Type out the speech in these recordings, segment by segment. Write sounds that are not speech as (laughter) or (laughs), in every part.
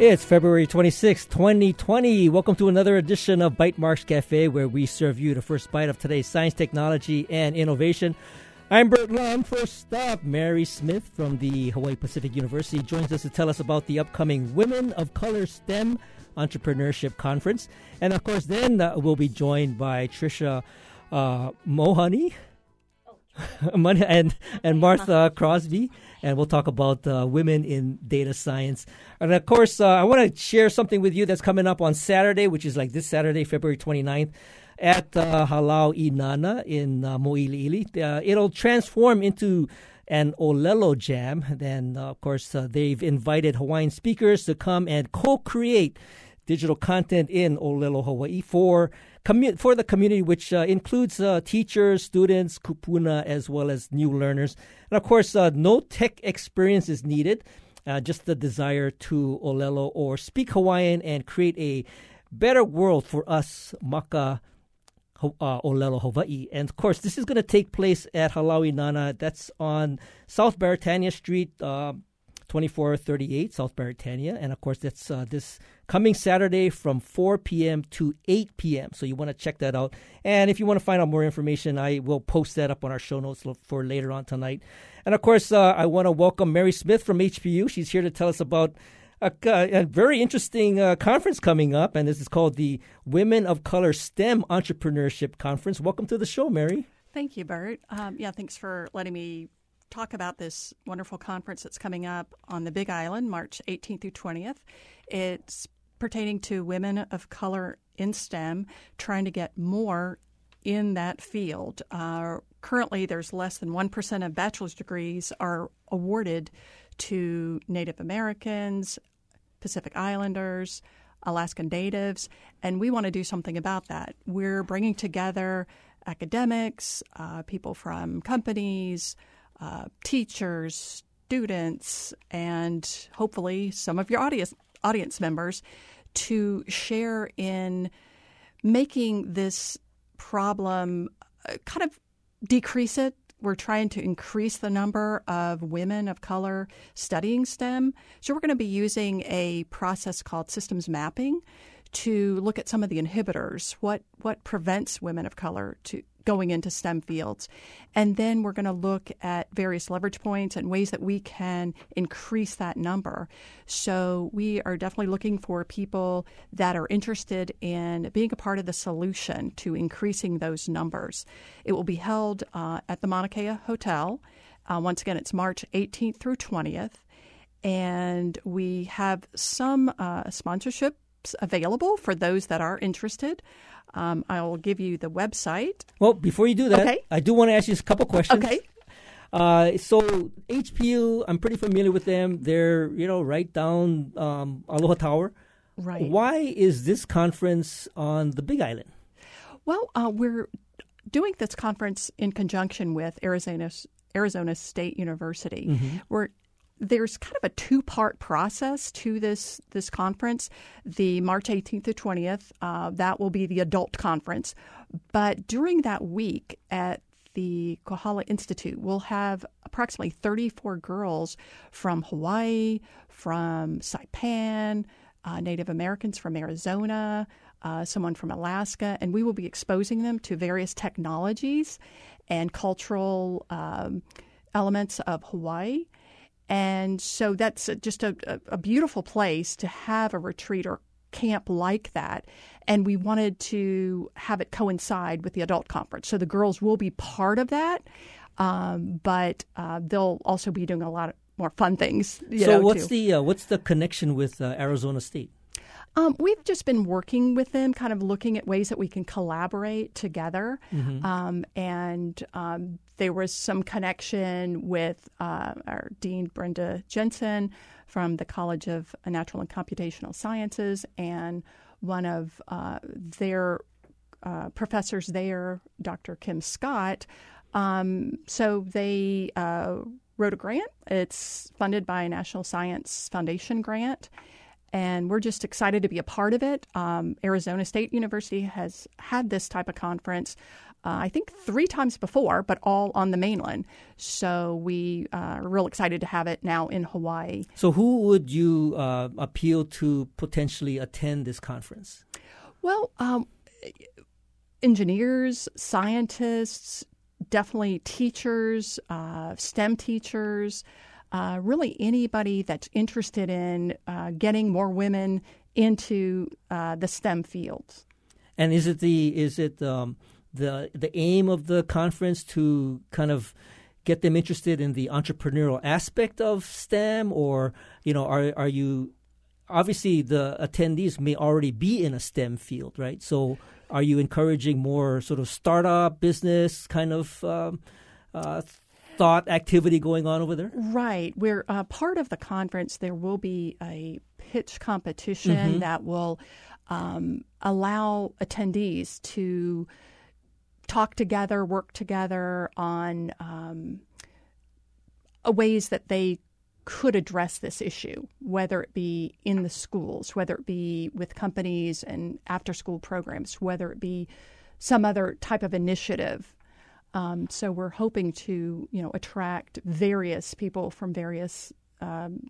It's February 26, 2020. Welcome to another edition of Bytemarks Cafe, where we serve you the first bite of today's science, technology, and innovation. I'm Bert Lum. First up, Mary Smith from the Hawaii Pacific University joins us to tell us about the upcoming Women of Color STEM Entrepreneurship Conference. And of course, then uh, we'll be joined by Trisha uh, (laughs) Mohani and, and Martha (laughs) Crosby and we'll talk about uh, women in data science. And of course, uh, I want to share something with you that's coming up on Saturday, which is like this Saturday, February 29th. At uh, Halau Inana in uh, Mo'iliili. Uh, it'll transform into an Olelo Jam. Then, uh, of course, uh, they've invited Hawaiian speakers to come and co create digital content in Olelo, Hawaii for commu- for the community, which uh, includes uh, teachers, students, kupuna, as well as new learners. And of course, uh, no tech experience is needed, uh, just the desire to olelo or speak Hawaiian and create a better world for us, Maka. Uh, Olelo, Hawaii. And of course, this is going to take place at Halau Inana. That's on South Beretania Street, uh, 2438 South Beretania. And of course, that's uh, this coming Saturday from 4 p.m. to 8 p.m. So you want to check that out. And if you want to find out more information, I will post that up on our show notes for later on tonight. And of course, uh, I want to welcome Mary Smith from HPU. She's here to tell us about a, a very interesting uh, conference coming up, and this is called the Women of Color STEM Entrepreneurship Conference. Welcome to the show, Mary. Thank you, Bert. Um, yeah, thanks for letting me talk about this wonderful conference that's coming up on the Big Island, March 18th through 20th. It's pertaining to women of color in STEM, trying to get more in that field. Uh, currently, there's less than 1% of bachelor's degrees are awarded to Native Americans, Pacific Islanders, Alaskan Natives, and we want to do something about that. We're bringing together academics, uh, people from companies, uh, teachers, students, and hopefully some of your audience audience members to share in making this problem uh, kind of decrease it. We're trying to increase the number of women of color studying STEM. So, we're going to be using a process called systems mapping to look at some of the inhibitors. What, what prevents women of color to going into STEM fields. And then we're going to look at various leverage points and ways that we can increase that number. So we are definitely looking for people that are interested in being a part of the solution to increasing those numbers. It will be held uh, at the Mauna Kea Hotel. Uh, once again, it's March 18th through 20th. And we have some uh, sponsorships available for those that are interested. Um, I'll give you the website. Well, before you do that, okay. I do want to ask you a couple questions. Okay. Uh, so HPU, I'm pretty familiar with them. They're you know right down um, Aloha Tower. Right. Why is this conference on the Big Island? Well, uh, we're doing this conference in conjunction with Arizona Arizona State University. Mm-hmm. We're there's kind of a two part process to this this conference. The March 18th to 20th, uh, that will be the adult conference. But during that week at the Kohala Institute, we'll have approximately 34 girls from Hawaii, from Saipan, uh, Native Americans from Arizona, uh, someone from Alaska, and we will be exposing them to various technologies and cultural um, elements of Hawaii. And so that's just a, a beautiful place to have a retreat or camp like that. And we wanted to have it coincide with the adult conference. So the girls will be part of that, um, but uh, they'll also be doing a lot of more fun things. so know, what's too. the uh, what's the connection with uh, Arizona State? Um, we've just been working with them, kind of looking at ways that we can collaborate together. Mm-hmm. Um, and um, there was some connection with uh, our Dean Brenda Jensen from the College of Natural and Computational Sciences, and one of uh, their uh, professors there, Dr. Kim Scott. Um, so they uh, wrote a grant. It's funded by a National Science Foundation grant and we're just excited to be a part of it. Um, Arizona State University has had this type of conference uh, I think three times before, but all on the mainland. So we uh, are real excited to have it now in Hawaii. So, who would you uh, appeal to potentially attend this conference? Well, um, engineers, scientists, definitely teachers, uh, STEM teachers. Uh, really, anybody that's interested in uh, getting more women into the STEM fields. And is it the is it um, the the aim of the conference to kind of get them interested in the entrepreneurial aspect of STEM, or you know, are are you obviously the attendees may already be in a STEM field, right? So, are you encouraging more sort of startup business kind of um, uh, thought activity going on over there? Right. We're uh, part of the conference. There will be a pitch competition mm-hmm. that will um, allow attendees to talk together, work together on um, ways that they could address this issue, whether it be in the schools, whether it be with companies and after school programs, whether it be some other type of initiative. Um, so we're hoping to, you know, attract various people from various um,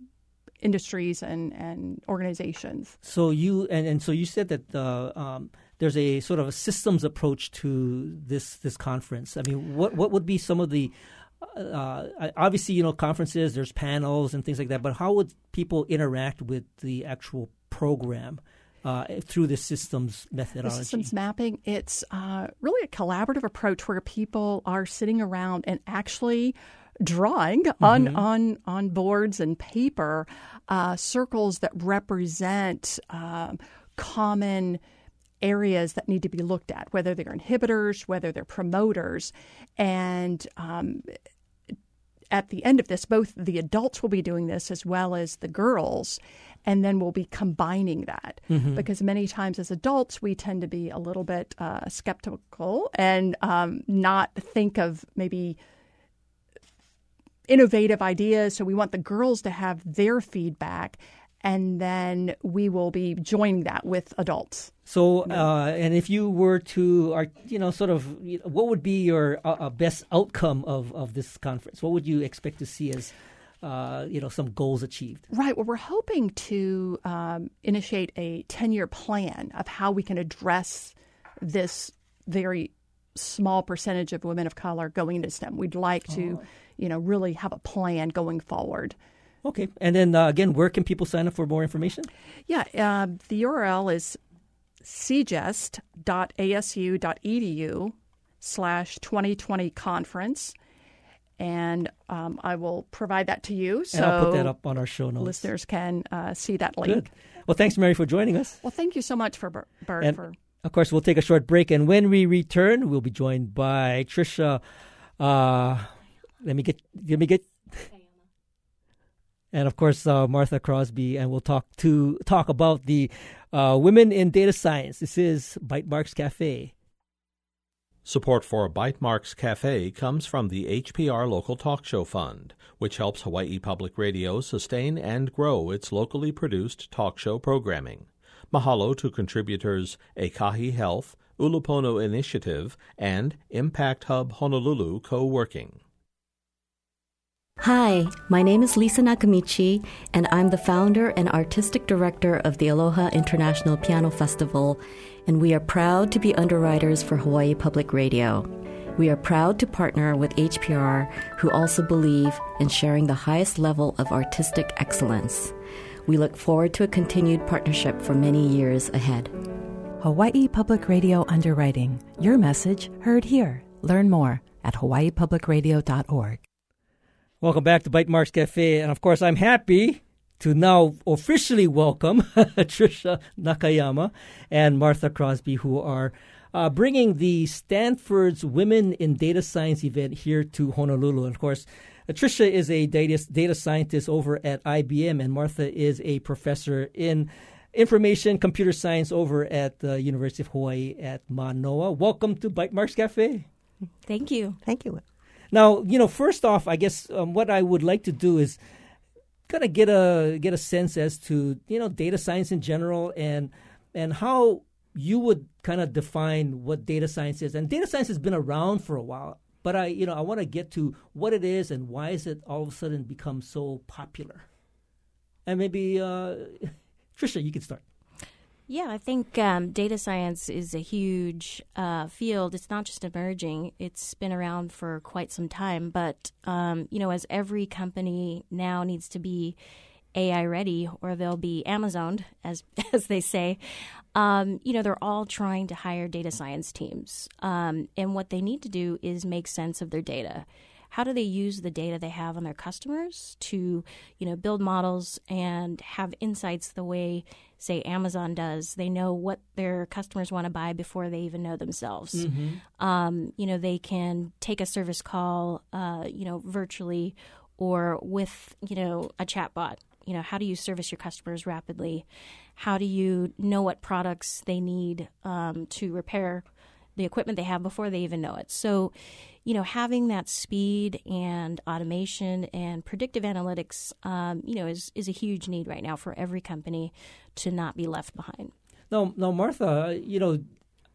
industries and, and organizations. So you and, and so you said that uh, um, there's a sort of a systems approach to this this conference. I mean, what what would be some of the uh, obviously you know conferences there's panels and things like that, but how would people interact with the actual program? Uh, through the systems methodology. The systems mapping, it's uh, really a collaborative approach where people are sitting around and actually drawing mm-hmm. on on on boards and paper uh, circles that represent um, common areas that need to be looked at, whether they're inhibitors, whether they're promoters, and um, at the end of this, both the adults will be doing this as well as the girls, and then we'll be combining that. Mm-hmm. Because many times as adults, we tend to be a little bit uh, skeptical and um, not think of maybe innovative ideas. So we want the girls to have their feedback, and then we will be joining that with adults. So, uh, and if you were to, are, you know, sort of, what would be your uh, uh, best outcome of, of this conference? What would you expect to see as, uh, you know, some goals achieved? Right. Well, we're hoping to um, initiate a 10 year plan of how we can address this very small percentage of women of color going into STEM. We'd like to. Oh you know, really have a plan going forward. Okay. And then uh, again, where can people sign up for more information? Yeah, uh, the URL is cgest.asu.edu slash 2020 conference. And um, I will provide that to you. So and I'll put that up on our show notes. Listeners can uh, see that link. Good. Well, thanks, Mary, for joining us. Well, thank you so much for Bert. And for... Of course, we'll take a short break. And when we return, we'll be joined by Trisha. Uh, let me get let me get and of course uh, Martha Crosby, and we'll talk to talk about the uh, women in data science. This is Bytemarks Cafe. Support for Bytemarks Cafe comes from the HPR Local Talk Show Fund, which helps Hawaii Public Radio sustain and grow its locally produced talk show programming. Mahalo to contributors Ekahi Health, Ulupono Initiative, and Impact Hub Honolulu Co-working. Hi, my name is Lisa Nakamichi, and I'm the founder and artistic director of the Aloha International Piano Festival, and we are proud to be underwriters for Hawaii Public Radio. We are proud to partner with HPR, who also believe in sharing the highest level of artistic excellence. We look forward to a continued partnership for many years ahead. Hawaii Public Radio Underwriting. Your message heard here. Learn more at hawaiipublicradio.org. Welcome back to Bytemarks Cafe. And of course, I'm happy to now officially welcome (laughs) Trisha Nakayama and Martha Crosby, who are uh, bringing the Stanford's Women in Data Science event here to Honolulu. And of course, Trisha is a data, data scientist over at IBM, and Martha is a professor in information computer science over at the University of Hawaii at Manoa. Welcome to Bytemarks Cafe. Thank you. Thank you. Now, you know, first off, I guess um, what I would like to do is kind of get a get a sense as to you know data science in general and and how you would kind of define what data science is. And data science has been around for a while, but I, you know, I want to get to what it is and why is it all of a sudden become so popular. And maybe, uh, (laughs) Trisha, you can start. Yeah, I think um, data science is a huge uh, field. It's not just emerging; it's been around for quite some time. But um, you know, as every company now needs to be AI ready, or they'll be Amazoned, as (laughs) as they say. Um, you know, they're all trying to hire data science teams, um, and what they need to do is make sense of their data how do they use the data they have on their customers to you know build models and have insights the way say amazon does? They know what their customers want to buy before they even know themselves. Mm-hmm. um, you know they can take a service call uh, you know virtually or with you know a chatbot. You know how do you service your customers rapidly? How do you know what products they need um, to repair the equipment they have before they even know it? So you know, having that speed and automation and predictive analytics, um, you know, is, is a huge need right now for every company to not be left behind. No, no, Martha, you know,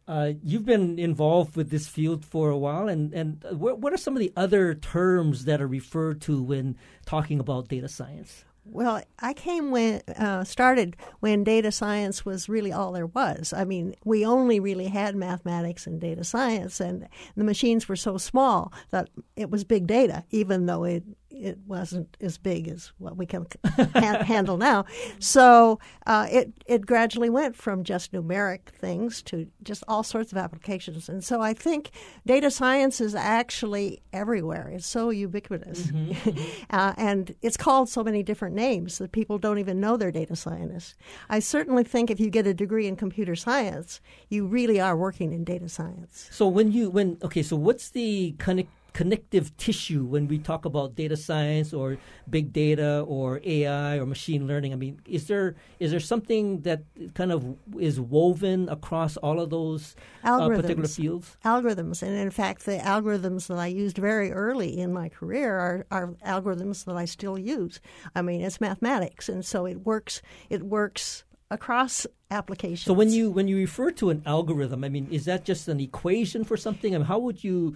uh, you've been involved with this field for a while, and and what, what are some of the other terms that are referred to when talking about data science? Well, I came when uh, started when data science was really all there was. I mean, we only really had mathematics and data science, and the machines were so small that it was big data, even though it it wasn't as big as what we can (laughs) ha- handle now. So uh, it it gradually went from just numeric things to just all sorts of applications. And so I think data science is actually everywhere. It's so ubiquitous, (laughs) mm-hmm. uh, and it's called so many different names that people don't even know they're data scientists. I certainly think if you get a degree in computer science, you really are working in data science. So when you when okay, so what's the connect connective tissue when we talk about data science or big data or AI or machine learning? I mean, is there is there something that kind of is woven across all of those uh, particular fields? Algorithms, and in fact, the algorithms that I used very early in my career are, are algorithms that I still use. I mean, it's mathematics, and so it works. It works across applications. So when you when you refer to an algorithm, I mean, is that just an equation for something? I mean, how would you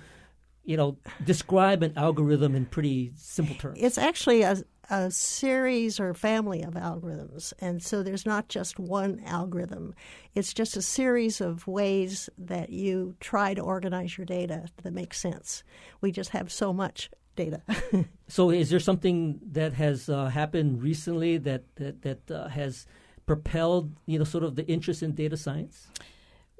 you know, describe an algorithm in pretty simple terms? It's actually a, a series or family of algorithms. And so there's not just one algorithm, it's just a series of ways that you try to organize your data that makes sense. We just have so much data. (laughs) so, is there something that has uh, happened recently that that, that uh, has propelled you know sort of the interest in data science?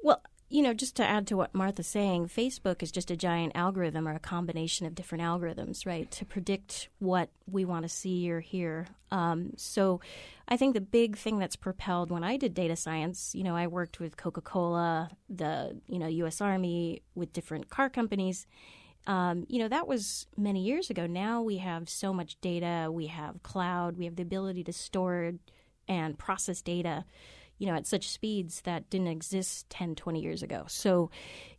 Well, you know, just to add to what Martha's saying, Facebook is just a giant algorithm or a combination of different algorithms, right, to predict what we want to see or hear. Um, so I think the big thing that's propelled when I did data science, you know, I worked with Coca Cola, the, you know, U.S. Army, with different car companies. Um, you know, that was many years ago. Now we have so much data. We have cloud. We have the ability to store and process data you know, at such speeds that didn't exist 10, 20 years ago. So,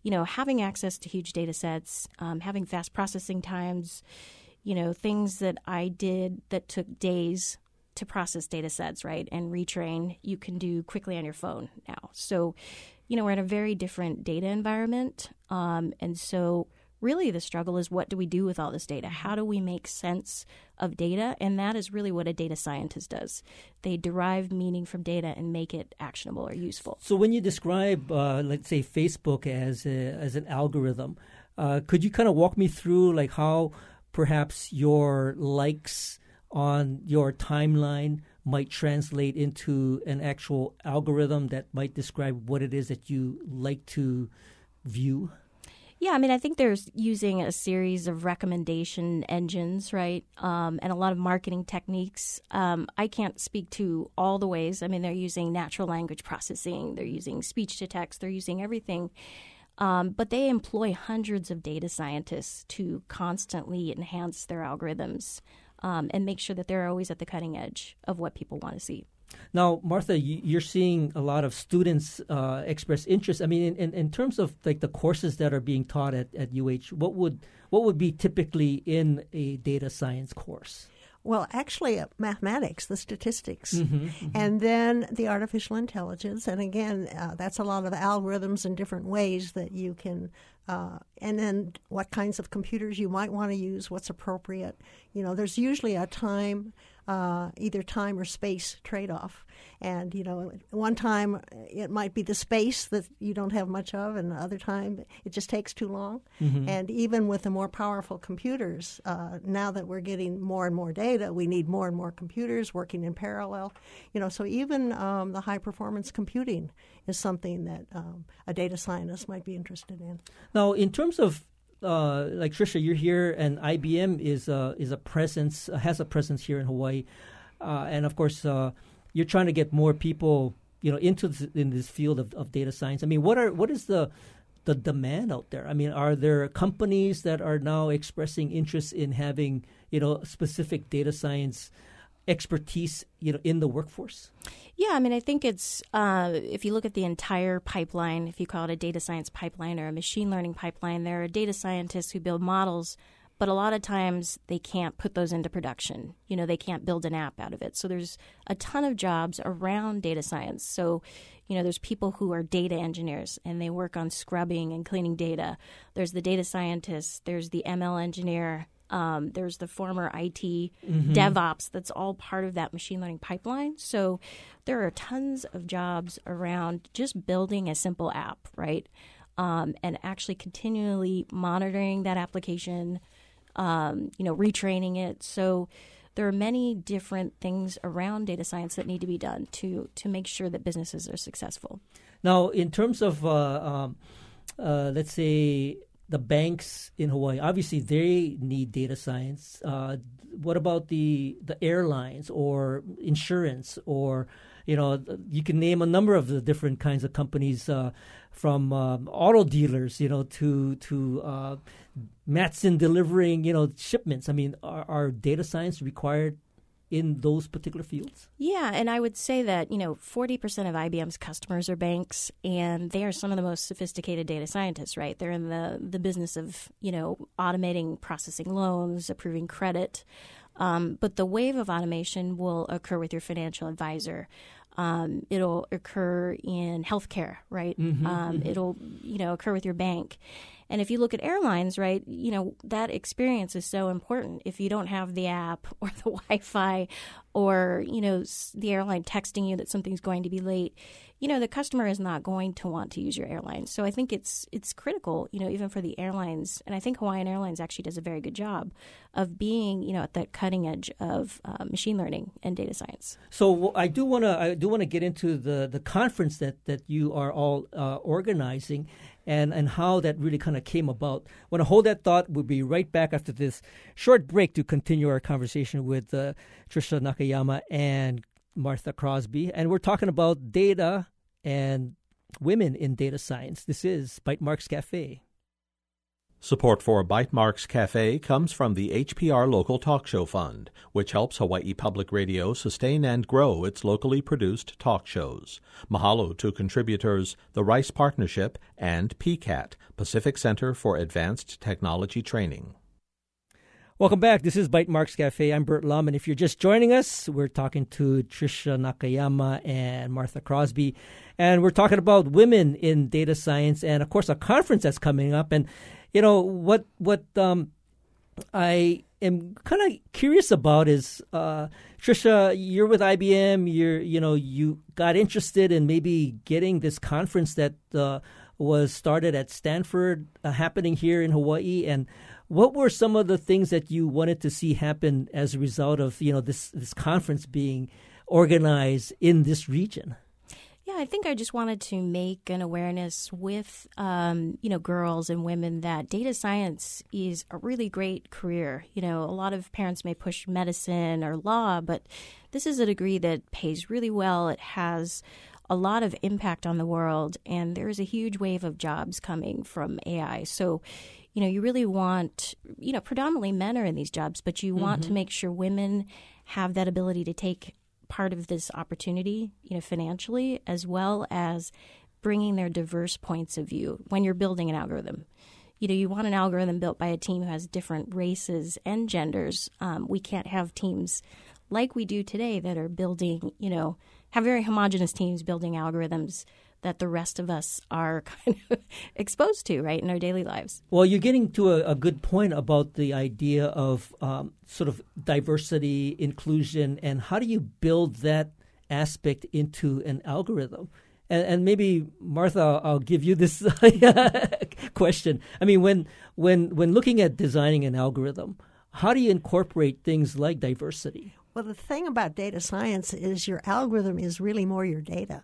you know, having access to huge data sets, um, having fast processing times, you know, things that I did that took days to process data sets, right, and retrain, you can do quickly on your phone now. So, you know, we're in a very different data environment. Um, and so, really the struggle is what do we do with all this data? How do we make sense of data? And that is really what a data scientist does. They derive meaning from data and make it actionable or useful. So when you describe, uh, let's say, Facebook as a, as an algorithm, uh, could you kind of walk me through like how perhaps your likes on your timeline might translate into an actual algorithm that might describe what it is that you like to view? Yeah, I mean, I think there's using a series of recommendation engines, right, um, and a lot of marketing techniques. Um, I can't speak to all the ways. I mean, they're using natural language processing, they're using speech to text, they're using everything. Um, but they employ hundreds of data scientists to constantly enhance their algorithms um, and make sure that they're always at the cutting edge of what people want to see. Now, Martha, you're seeing a lot of students uh, express interest. I mean, in, in, in, terms of like the courses that are being taught at, at UH, what would what would be typically in a data science course? Well, actually, uh, mathematics, the statistics, Mm-hmm, mm-hmm. and then the artificial intelligence. And again, uh, that's a lot of algorithms and different ways that you can, uh, and then what kinds of computers you might want to use, what's appropriate. You know, there's usually a time, uh, either time or space trade off. And, you know, one time it might be the space that you don't have much of, and other time it just takes too long. Mm-hmm. And even with the more powerful computers, uh, now that we're getting more and more data, we need more and more computers working in parallel. You know, so even um, the high performance computing is something that um, a data scientist might be interested in. Now, in terms of uh, like Trisha, you're here, and IBM is uh, is a presence has a presence here in Hawaii, uh, and of course, uh, you're trying to get more people, you know, into this, in this field of, of data science. I mean, what are what is the the demand out there? I mean, are there companies that are now expressing interest in having you know specific data science expertise, you know, in the workforce? Yeah, I mean, I think it's uh, if you look at the entire pipeline, if you call it a data science pipeline or a machine learning pipeline, there are data scientists who build models, but a lot of times they can't put those into production. You know, they can't build an app out of it. So there's a ton of jobs around data science. So, you know, there's people who are data engineers and they work on scrubbing and cleaning data. There's the data scientists, there's the ML engineer, um, there's the former IT Mm-hmm. DevOps that's all part of that machine learning pipeline. So there are tons of jobs around just building a simple app, right? Um, and actually continually monitoring that application, um, you know, retraining it. So there are many different things around data science that need to be done to to make sure that businesses are successful. Now, in terms of uh, um, uh, let's say the banks in Hawaii, obviously they need data science. Uh, what about the the airlines or insurance or you know you can name a number of the different kinds of companies uh, from um, auto dealers, you know, to to uh, Matson delivering you know shipments. I mean, are, are data science required in those particular fields? Yeah, and I would say that, you know, 40% of IBM's customers are banks and they are some of the most sophisticated data scientists, right? They're in the the business of, you know, automating processing loans, approving credit. Um, but the wave of automation will occur with your financial advisor. Um, it'll occur in healthcare, right? um, It'll, you know, occur with your bank. And if you look at airlines, right, you know, that experience is so important. If you don't have the app (laughs) or the Wi Fi or, you know, the airline texting you that something's going to be late, you know, the customer is not going to want to use your airline. So I think it's it's critical, you know, even for the airlines. And I think Hawaiian Airlines actually does a very good job of being, you know, at the cutting edge of uh, machine learning and data science. So I do want to I do want to get into the the conference that that you are all uh, organizing, and and how that really kind of came about. Want to hold that thought. We'll be right back after this short break to continue our conversation with uh, Trisha Nakayama and Martha Crosby, and we're talking about data and women in data science. This is Bytemarks Cafe. Support for Bytemarks Cafe comes from the HPR Local Talk Show Fund, which helps Hawaii Public Radio sustain and grow its locally produced talk shows. Mahalo to contributors the Rice Partnership and PCAT, Pacific Center for Advanced Technology Training. Welcome back. This is Bytemarks Cafe. I'm Bert Lum, and if you're just joining us, we're talking to Trisha Nakayama and Martha Crosby, and we're talking about women in data science, and of course, a conference that's coming up. And you know what? What um, I am kind of curious about is uh, Trisha. You're with IBM. You're you know you got interested in maybe getting this conference that uh, was started at Stanford uh, happening here in Hawaii, and what were some of the things that you wanted to see happen as a result of you know this this conference being organized in this region? I think I just wanted to make an awareness with um, you know girls and women that data science is a really great career. You know, a lot of parents may push medicine or law, but this is a degree that pays really well. It has a lot of impact on the world, and there is a huge wave of jobs coming from AI. So, you know, you really want, you know, predominantly men are in these jobs, but you want to make sure women have that ability to take part of this opportunity, you know, financially, as well as bringing their diverse points of view when you're building an algorithm. you know, you want an algorithm built by a team who has different races and genders. Um, we can't have teams like we do today that are building, you know, have very homogenous teams building algorithms that the rest of us are (laughs) kind of exposed to, right, in our daily lives. Well, you're getting to a, a good point about the idea of um, sort of diversity, inclusion, and how do you build that aspect into an algorithm? And, and maybe Martha, I'll give you this (laughs) question. I mean, when when when looking at designing an algorithm, how do you incorporate things like diversity? Well, the thing about data science is your algorithm is really more your data.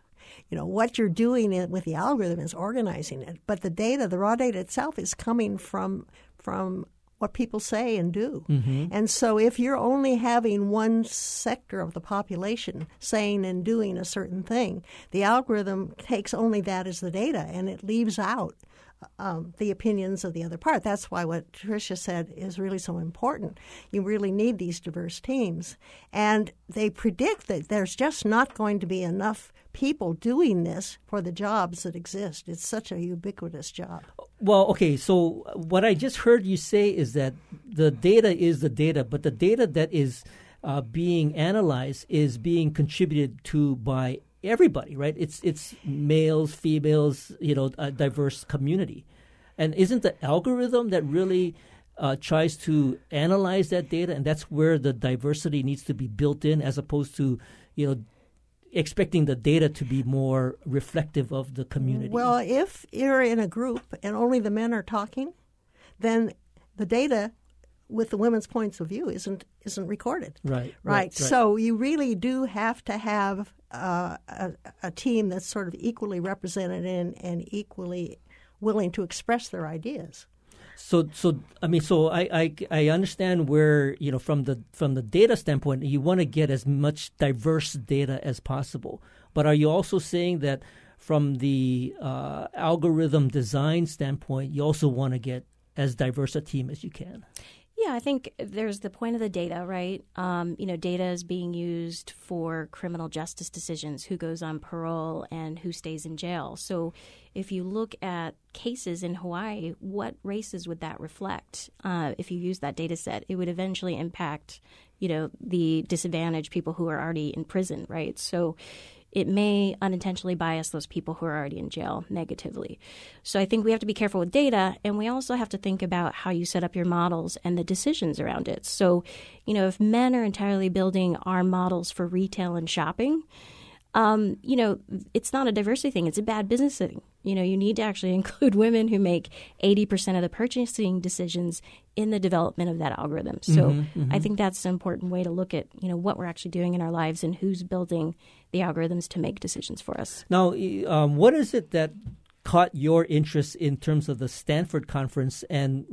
You know, what you're doing with the algorithm is organizing it, but the data, the raw data itself, is coming from from what people say and do. Mm-hmm. And so if you're only having one sector of the population saying and doing a certain thing, the algorithm takes only that as the data and it leaves out um, the opinions of the other part. That's why what Trisha said is really so important. You really need these diverse teams. And they predict that there's just not going to be enough people doing this for the jobs that exist. It's such a ubiquitous job. Well, okay, so what I just heard you say is that the data is the data, but the data that is uh, being analyzed is being contributed to by everybody, right? It's it's males, females, you know, a diverse community, and isn't the algorithm that really uh, tries to analyze that data, and that's where the diversity needs to be built in, as opposed to, you know, expecting the data to be more reflective of the community. Well, if you're in a group and only the men are talking, then the data with the women's points of view isn't isn't recorded. Right. Right. right. So you really do have to have uh, a, a, team that's sort of equally represented and, and equally willing to express their ideas. So, so I mean, so I, I, I understand where you know from the from the data standpoint, you want to get as much diverse data as possible. But are you also saying that from the uh, algorithm design standpoint, you also want to get as diverse a team as you can? Yeah, I think there's the point of the data, right? Um, you know, data is being used for criminal justice decisions who goes on parole and who stays in jail. So if you look at cases in Hawaii, what races would that reflect? Uh, if you use that data set, it would eventually impact, you know, the disadvantaged people who are already in prison, right? So it may unintentionally bias those people who are already in jail negatively. So I think we have to be careful with data, and we also have to think about how you set up your models and the decisions around it. So, you know, if men are entirely building our models for retail and shopping, um, you know, it's not a diversity thing, it's a bad business thing. You know, you need to actually (laughs) include women who make 80% of the purchasing decisions in the development of that algorithm. So mm-hmm, mm-hmm. I think that's an important way to look at, you know, what we're actually doing in our lives and who's building the algorithms to make decisions for us. Now, um, what is it that caught your interest in terms of the Stanford conference and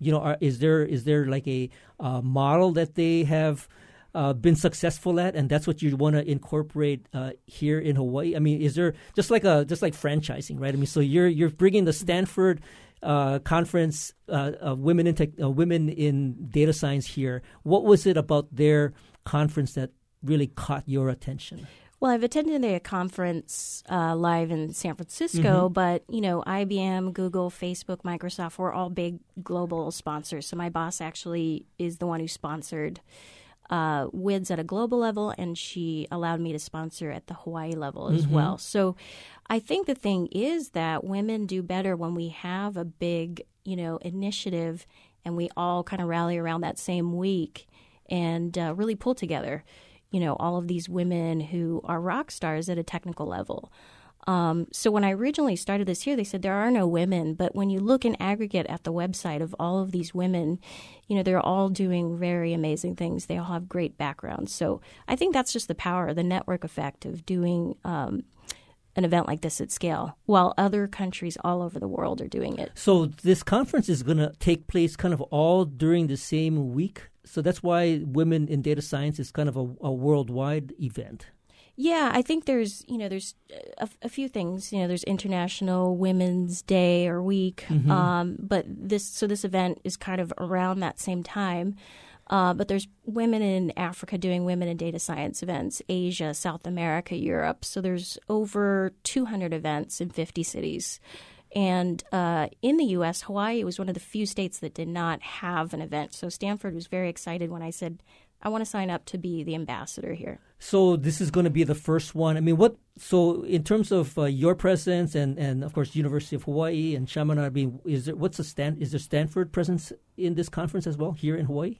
you know are, is there is there like a uh, model that they have uh, been successful at, and that's what you want to incorporate uh, here in Hawaii? I mean, is there just like a just like franchising, right? I mean, so you're you're bringing the Stanford uh, conference uh, of women in tech, uh, women in data science here. What was it about their conference that really caught your attention? Well, I've attended a conference uh, live in San Francisco, mm-hmm. but you know, IBM, Google, Facebook, Microsoft were all big global sponsors. So my boss actually is the one who sponsored uh, WIDS at a global level, and she allowed me to sponsor at the Hawaii level as mm-hmm. well. So I think the thing is that women do better when we have a big, you know, initiative and we all kind of rally around that same week and uh, really pull together, you know, all of these women who are rock stars at a technical level. Um, so when I originally started this here, they said there are no women, but when you look in aggregate at the website of all of these women, you know they're all doing very amazing things. They all have great backgrounds. So I think that's just the power, the network effect of doing. Um, an event like this at scale, while other countries all over the world are doing it. So this conference is going to take place kind of all during the same week. So that's why Women in Data Science is kind of a, a worldwide event. Yeah, I think there's you know there's a, a, few things. You know, there's International Women's Day or Week, mm-hmm. um, but this so this event is kind of around that same time. Uh, but there's women in Africa doing women in data science events, Asia, South America, Europe. So there's over 200 events in 50 cities And uh, in the U.S., Hawaii was one of the few states that did not have an event. So Stanford was very excited when I said, I want to sign up to be the ambassador here. So this is going to be the first one. I mean, what? So in terms of uh, your presence and, and of course University of Hawaii and Chaminade, I mean, is there what's the stand? Is there Stanford presence in this conference as well here in Hawaii?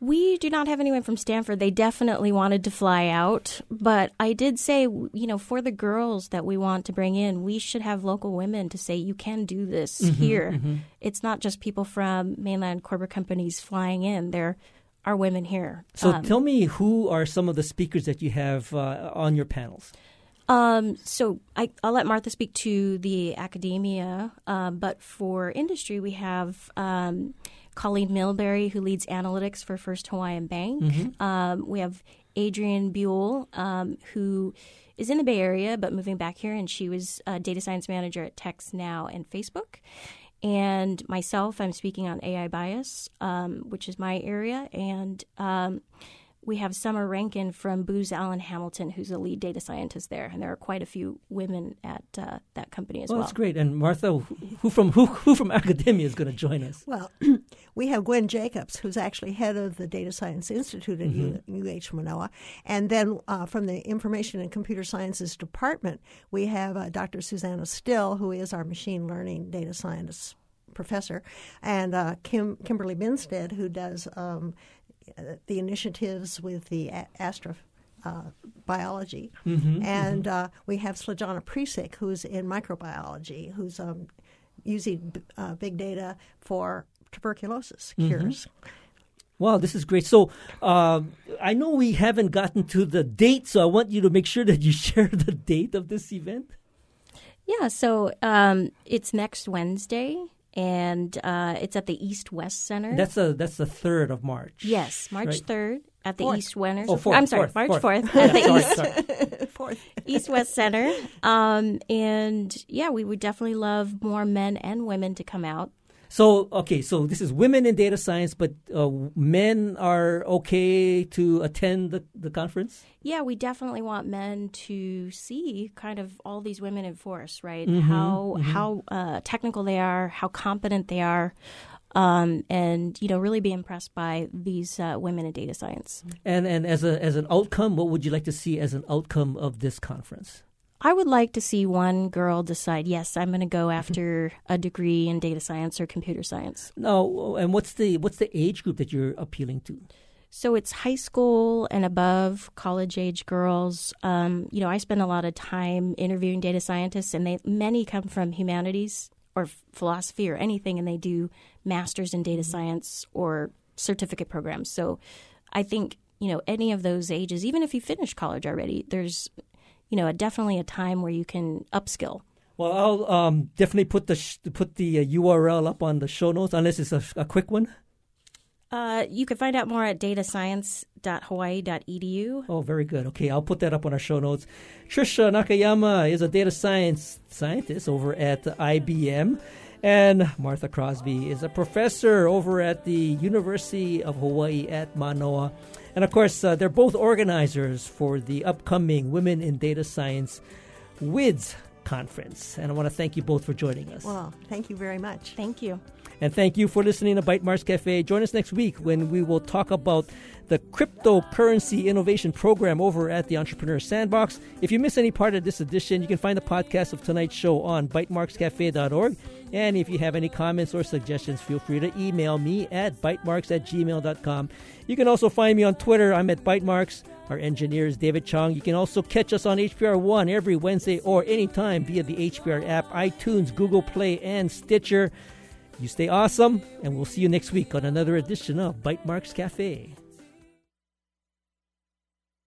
We do not have anyone from Stanford. They definitely wanted to fly out, but I did say, you know, for the girls that we want to bring in, we should have local women to say you can do this Mm-hmm, here. It's not just people from mainland corporate companies flying in. There are women here. So Um, tell me, who are some of the speakers that you have uh, on your panels? Um, so I, I'll let Martha speak to the academia, um, but for industry, we have um, Colleen Milbury, who leads analytics for First Hawaiian Bank. Um, we have Adrian Buell, um, who is in the Bay Area but moving back here, and she was a data science manager at Text Now and Facebook. And myself, I'm speaking on AI bias, um, which is my area, and um, we have Summer Rankin from Booz Allen Hamilton, who's a lead data scientist there, and there are quite a few women at uh, that company as Oh, well. that's great. And Martha, who, who from who, who from academia is going to join us? Well, (clears throat) we have Gwen Jacobs, who's actually head of the Data Science Institute at U- UH Manoa. And then uh, from the Information and Computer Sciences Department, we have uh, Dr. Susanna Still, who is our machine learning data scientist professor, and uh, Kim, Kimberly Binsted, who does um, the initiatives with the a- Astra. Uh, biology, and Uh, we have Sladjana Prisic, who's in microbiology, who's um, using b- uh, big data for tuberculosis cures. Wow, this is great. So um, I know we haven't gotten to the date, so I want you to make sure that you (laughs) share the date of this event. Yeah, so um, it's next Wednesday, and uh, it's at the East West Center. That's a that's the third of March. yes, March Right. 3rd at the Fourth. East West. Oh, fourth, I'm sorry, fourth, March fourth. 4th (laughs) at the Sorry, East sorry. (laughs) East West Center. Um, and yeah, we would definitely love more men and women to come out. So okay, so this is women in data science, but uh, men are okay to attend the, the conference. Yeah, we definitely want men to see kind of all these women in force, right? Mm-hmm, how how uh, technical they are, how competent they are, um, and you know really be impressed by these uh, women in data science. And and as a as an outcome, what would you like to see as an outcome of this conference? I would like to see one girl decide, yes, I'm going to go after a degree in data science or computer science. No, and what's the what's the age group that you're appealing to? So it's high school and above, college age girls. Um, you know, I spend a lot of time interviewing data scientists, and they many come from humanities or philosophy or anything, and they do masters in data science or certificate programs. So I think you know any of those ages, even if you finished college already, there's you know definitely a time where you can upskill. Well, I'll um, definitely put the sh- put the uh, URL up on the show notes, unless it's a, a quick one. Uh, you can find out more at datascience.hawaii.edu. Oh, very good. Okay, I'll put that up on our show notes. Trisha Nakayama is a data science scientist over at IBM, and Martha Crosby is a professor over at the University of Hawaii at Manoa. And of course, uh, they're both organizers for the upcoming Women in Data Science WIDS conference. And I want to thank you both for joining us. Well, thank you very much. Thank you. And thank you for listening to Bytemarks Cafe. Join us next week when we will talk about the cryptocurrency innovation program over at the Entrepreneur Sandbox. If you miss any part of this edition, you can find the podcast of tonight's show on bytemarkscafe.org. And if you have any comments or suggestions, feel free to email me at bytemarks at gmail.com. You can also find me on Twitter. I'm at Bytemarks. Our engineer is David Chong. You can also catch us on HPR One every Wednesday or anytime via the HPR app, iTunes, Google Play, and Stitcher. You stay awesome, and we'll see you next week on another edition of Bytemarks Cafe.